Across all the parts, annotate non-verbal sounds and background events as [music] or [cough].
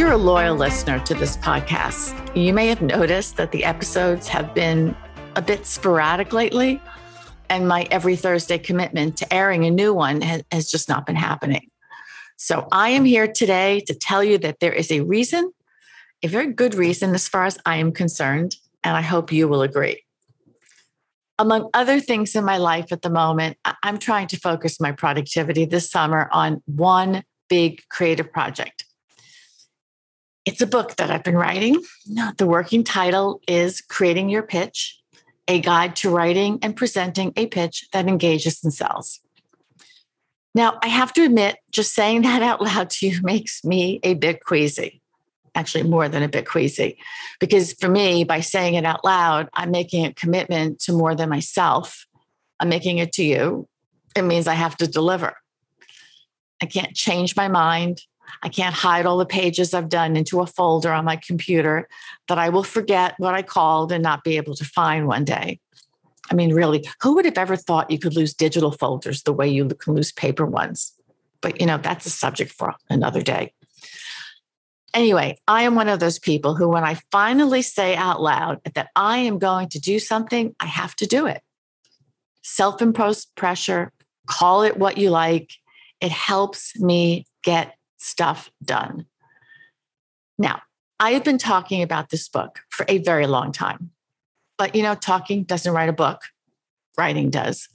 You're a loyal listener to this podcast, you may have noticed that the episodes have been a bit sporadic lately, and my every Thursday commitment to airing a new one has, has just not been happening. So I am here today to tell you that there is a reason, a very good reason, as far as I am concerned, and I hope you will agree. Among other things in my life at the moment, I'm trying to focus my productivity this summer on one big creative project. It's a book that I've been writing. The working title is Creating Your Pitch A Guide to Writing and Presenting a Pitch That Engages and Sells. Now, I have to admit, just saying [laughs] that out loud to you makes me a bit queasy, actually, more than a bit queasy. Because for me, by saying it out loud, I'm making a commitment to more than myself. I'm making it to you. It means I have to deliver. I can't change my mind. I can't hide all the pages I've done into a folder on my computer that I will forget what I called and not be able to find one day. I mean, really, who would have ever thought you could lose digital folders the way you can lose paper ones? But, you know, that's a subject for another day. Anyway, I am one of those people who, when I finally say out loud that I am going to do something, I have to do it. Self imposed pressure, call it what you like. It helps me get stuff done. Now, I have been talking about this book for a very long time. But, you know, talking doesn't write a book, writing does.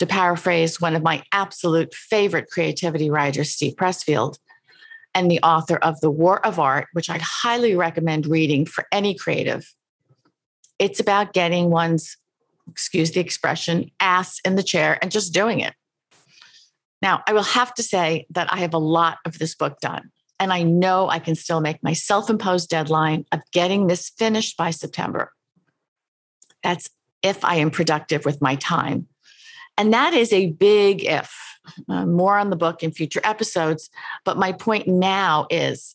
To paraphrase one of my absolute favorite creativity writers, Steve Pressfield, and the author of The War of Art, which I'd highly recommend reading for any creative. It's about getting one's, excuse the expression, ass in the chair and just doing it. Now, I will have to say that I have a lot of this book done, and I know I can still make my self imposed deadline of getting this finished by September. That's if I am productive with my time. And that is a big if. Uh, more on the book in future episodes. But my point now is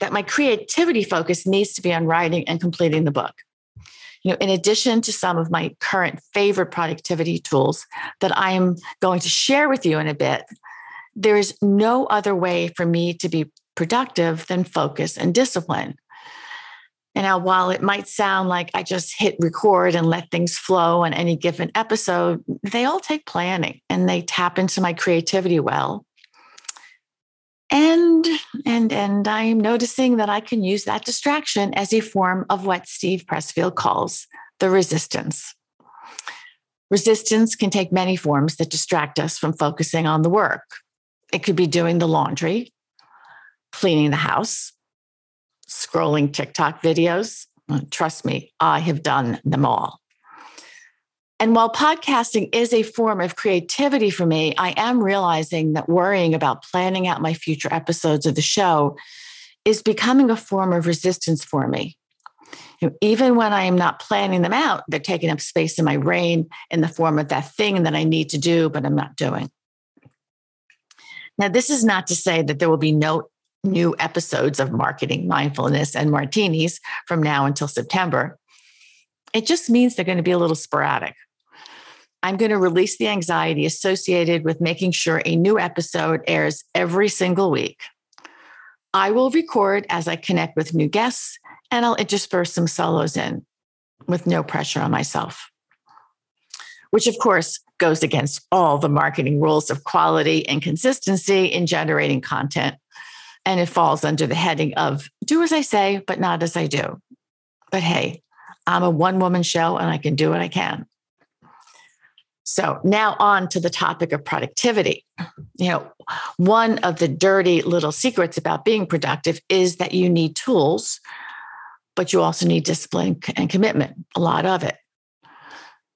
that my creativity focus needs to be on writing and completing the book you know, in addition to some of my current favorite productivity tools that I'm going to share with you in a bit, there's no other way for me to be productive than focus and discipline. And now, while it might sound like I just hit record and let things flow on any given episode, they all take planning and they tap into my creativity well and and and i'm noticing that i can use that distraction as a form of what steve pressfield calls the resistance. Resistance can take many forms that distract us from focusing on the work. It could be doing the laundry cleaning the house scrolling tiktok videos. Trust me i have done them all and while podcasting is a form of creativity for me, I am realizing that worrying about planning out my future episodes of the show is becoming a form of resistance for me. You know, even when I am not planning them out, they're taking up space in my brain in the form of that thing that I need to do, but I'm not doing. Now, this is not to say that there will be no new episodes of marketing, mindfulness, and martinis from now until September. It just means they're going to be a little sporadic. I'm going to release the anxiety associated with making sure a new episode airs every single week. I will record as I connect with new guests and I'll intersperse some solos in with no pressure on myself, which of course goes against all the marketing rules of quality and consistency in generating content. And it falls under the heading of do as I say, but not as I do. But hey, I'm a one woman show and I can do what I can. So now on to the topic of productivity. You know, one of the dirty little secrets about being productive is that you need tools, but you also need discipline and commitment, a lot of it.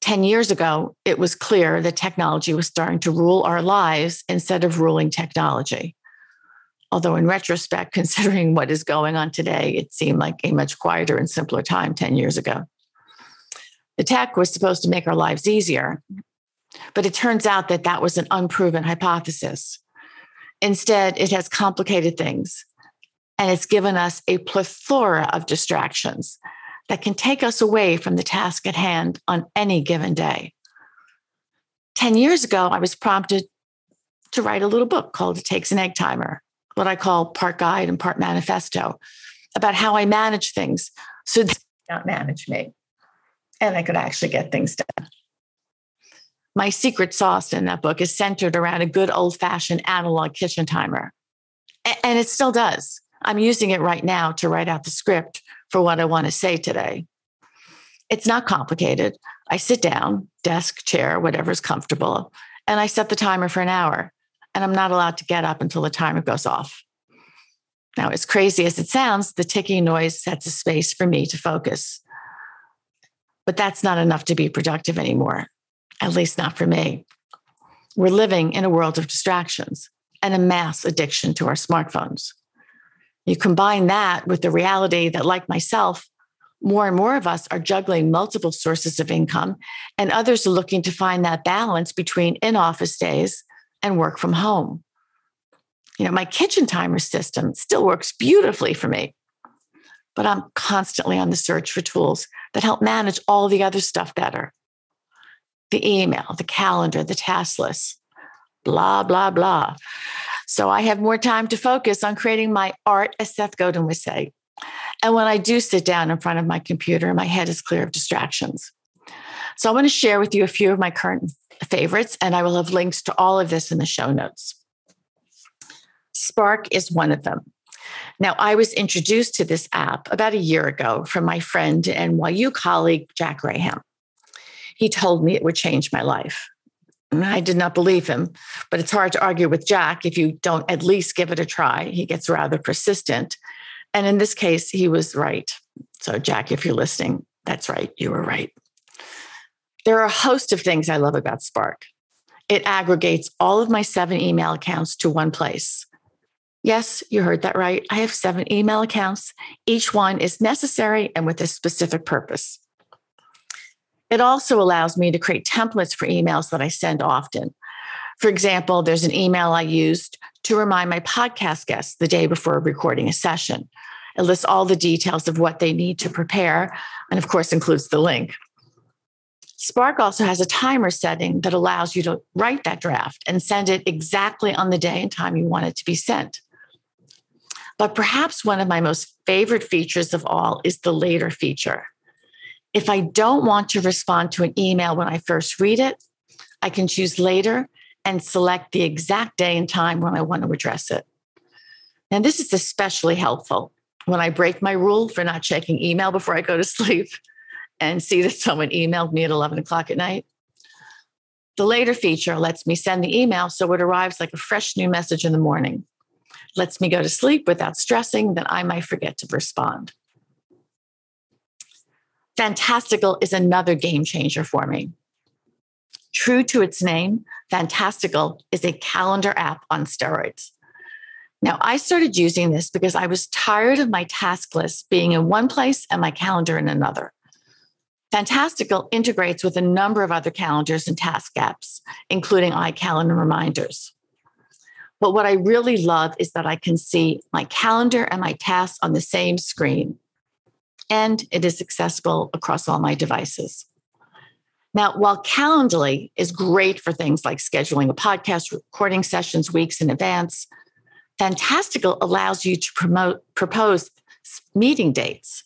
10 years ago, it was clear that technology was starting to rule our lives instead of ruling technology. Although, in retrospect, [laughs] considering what is going on today, it seemed like a much quieter and simpler time 10 years ago. The tech was supposed to make our lives easier, but it turns out that that was an unproven hypothesis. Instead, it has complicated things and it's given us a plethora of distractions that can take us away from the task at hand on any given day. 10 years ago, I was prompted to write a little book called It Takes an Egg Timer, what I call part guide and part manifesto, about how I manage things so they don't manage me and I could actually get things done. My secret sauce in that book is centered around a good old fashioned analog kitchen timer. And it still does. I'm using it right now to write out the script for what I want to say today. It's not complicated. I sit down, desk, chair, whatever's comfortable, and I set the timer for an hour. And I'm not allowed to get up until the timer goes off. Now, as crazy as it sounds, the ticking noise sets a space for me to focus. But that's not enough to be productive anymore, at least not for me. We're living in a world of distractions and a mass addiction to our smartphones. You combine that with the reality that, like myself, more and more of us are juggling multiple sources of income, and others are looking to find that balance between in office days and work from home. You know, my kitchen timer system still works beautifully for me, but I'm constantly on the search for tools that help manage all the other stuff better the email, the calendar, the task list, blah, blah, blah. So I have more time to focus on creating my art, as Seth Godin would say. And when I do sit down in front of my computer, my head is clear of distractions. So I want to share with you a few of my current favorites, and I will have links to all of this in the show notes. Spark is one of them. Now, I was introduced to this app about a year ago from my friend and NYU colleague, Jack Graham. He told me it would change my life. Mm-hmm. I did not believe him, but it's hard to argue with Jack if you don't at least give it a try. He gets rather persistent. And in this case, he was right. So, Jack, if you're listening, that's right. You were right. There are a host of things I love about Spark. It aggregates all of my seven email accounts to one place. Yes, you heard that right. I have seven email accounts. Each one is necessary and with a specific purpose. It also allows me to create templates for emails that I send often. For example, there's an email I used to remind my podcast guests the day before recording a session. It lists all the details of what they need to prepare, and of course, includes the link. Spark also has a timer setting that allows you to write that draft and send it exactly on the day and time you want it to be sent. But perhaps one of my most favorite features of all is the later feature. If I don't want to respond to an email when I first read it, I can choose later and select the exact day and time when I want to address it. And this is especially helpful when I break my rule for not checking email before I go to [laughs] sleep and see that someone emailed me at 11 o'clock at night. The later feature lets me send the email so it arrives like a fresh new message in the morning. Lets me go to sleep without stressing that I might forget to respond. Fantastical is another game changer for me. True to its name, Fantastical is a calendar app on steroids. Now, I started using this because I was tired of my task list being in one place and my calendar in another. Fantastical integrates with a number of other calendars and task apps, including iCalendar reminders. But what I really love is that I can see my calendar and my tasks on the same screen and it is accessible across all my devices. Now, while Calendly is great for things like scheduling a podcast, recording sessions weeks in advance, Fantastical allows you to promote propose meeting dates.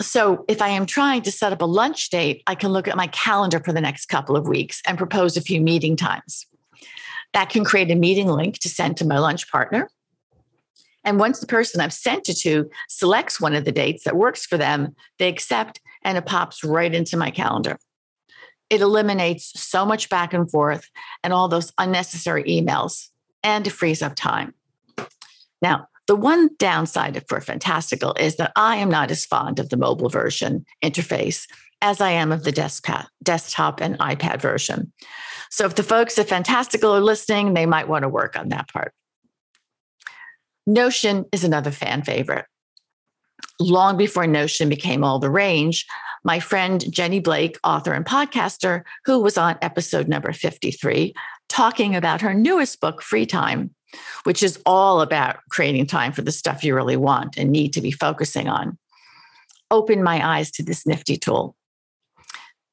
So, if I am trying to set up a lunch date, I can look at my calendar for the next couple of weeks and propose a few meeting times. That can create a meeting link to send to my lunch partner. And once the person I've sent it to selects one of the dates that works for them, they accept and it pops right into my calendar. It eliminates so much back and forth and all those unnecessary emails and it frees up time. Now, the one downside for Fantastical is that I am not as fond of the mobile version interface as I am of the desktop, desktop and iPad version. So if the folks at Fantastical are listening, they might want to work on that part. Notion is another fan favorite. Long before Notion became all the range, my friend Jenny Blake, author and podcaster, who was on episode number 53, talking about her newest book, Free Time, which is all about creating time for the stuff you really want and need to be focusing on, opened my eyes to this nifty tool.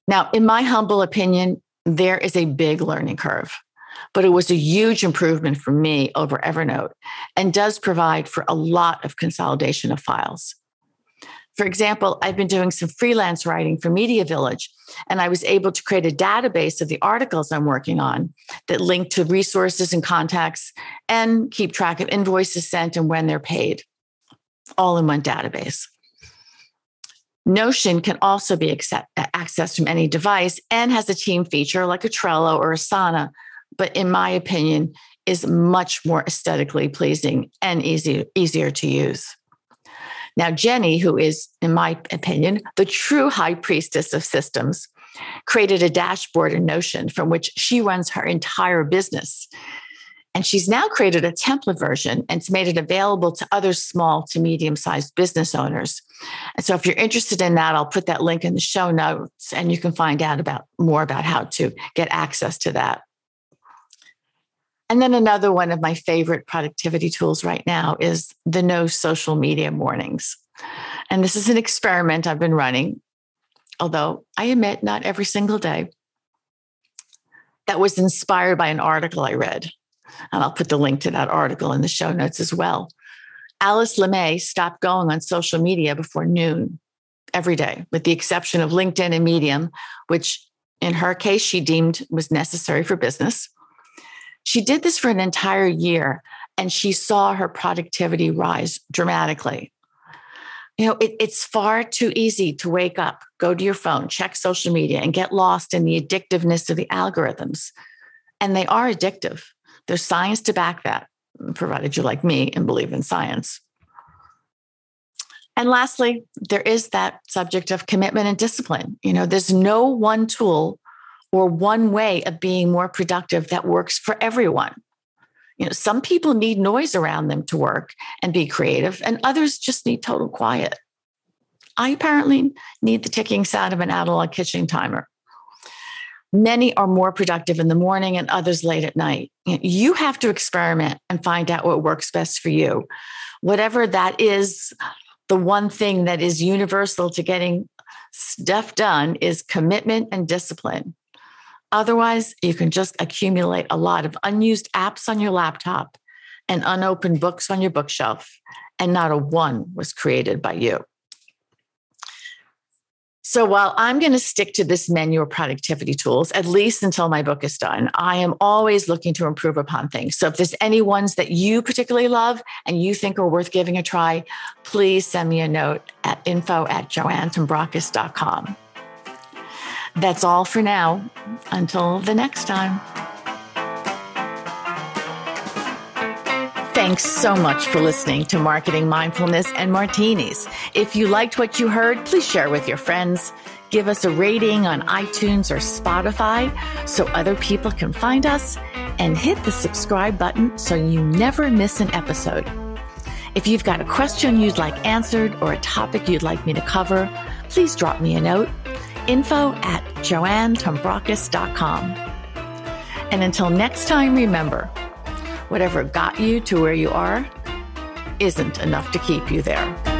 Now, in my humble opinion, there is a big learning curve, but it was a huge improvement for me over Evernote and does provide for a lot of consolidation of files. For example, I've been doing some freelance writing for Media Village, and I was able to create a database of the articles I'm working on that link to resources and contacts and keep track of invoices sent and when they're paid, all in one database. Notion can also be accessed from any device and has a team feature like a Trello or Asana, but in my opinion, is much more aesthetically pleasing and easy, easier to use. Now, Jenny, who is, in my opinion, the true high priestess of systems, created a dashboard in Notion from which she runs her entire business. And she's now created a template version and it's made it available to other small to medium sized business owners. And so if you're interested in that, I'll put that link in the show notes and you can find out about more about how to get access to that. And then another one of my favorite productivity tools right now is the no social media mornings. And this is an experiment I've been running, although I admit not every single day. That was inspired by an article I read. And I'll put the link to that article in the show notes as well. Alice LeMay stopped going on social media before noon every day, with the exception of LinkedIn and Medium, which in her case she deemed was necessary for business. She did this for an entire year and she saw her productivity rise dramatically. You know, it, it's far too easy to wake up, go to your phone, check social media, and get lost in the addictiveness of the algorithms. And they are addictive. There's science to back that, provided you like me and believe in science. And lastly, there is that subject of commitment and discipline. You know, there's no one tool or one way of being more productive that works for everyone. You know, some people need noise around them to work and be creative, and others just need total quiet. I apparently need the ticking sound of an analog kitchen timer. Many are more productive in the morning and others late at night. You have to experiment and find out what works best for you. Whatever that is, the one thing that is universal to getting stuff done is commitment and discipline. Otherwise, you can just accumulate a lot of unused apps on your laptop and unopened books on your bookshelf, and not a one was created by you. So while I'm going to stick to this menu of productivity tools, at least until my book is done, I am always looking to improve upon things. So if there's any ones that you particularly love and you think are worth giving a try, please send me a note at info at joannetombrakis.com. That's all for now. Until the next time. Thanks so much for listening to Marketing Mindfulness and Martinis. If you liked what you heard, please share with your friends. Give us a rating on iTunes or Spotify so other people can find us, and hit the subscribe button so you never miss an episode. If you've got a question you'd like answered or a topic you'd like me to cover, please drop me a note info at joannetombrakis.com. And until next time, remember whatever got you to where you are isn't enough to keep you there.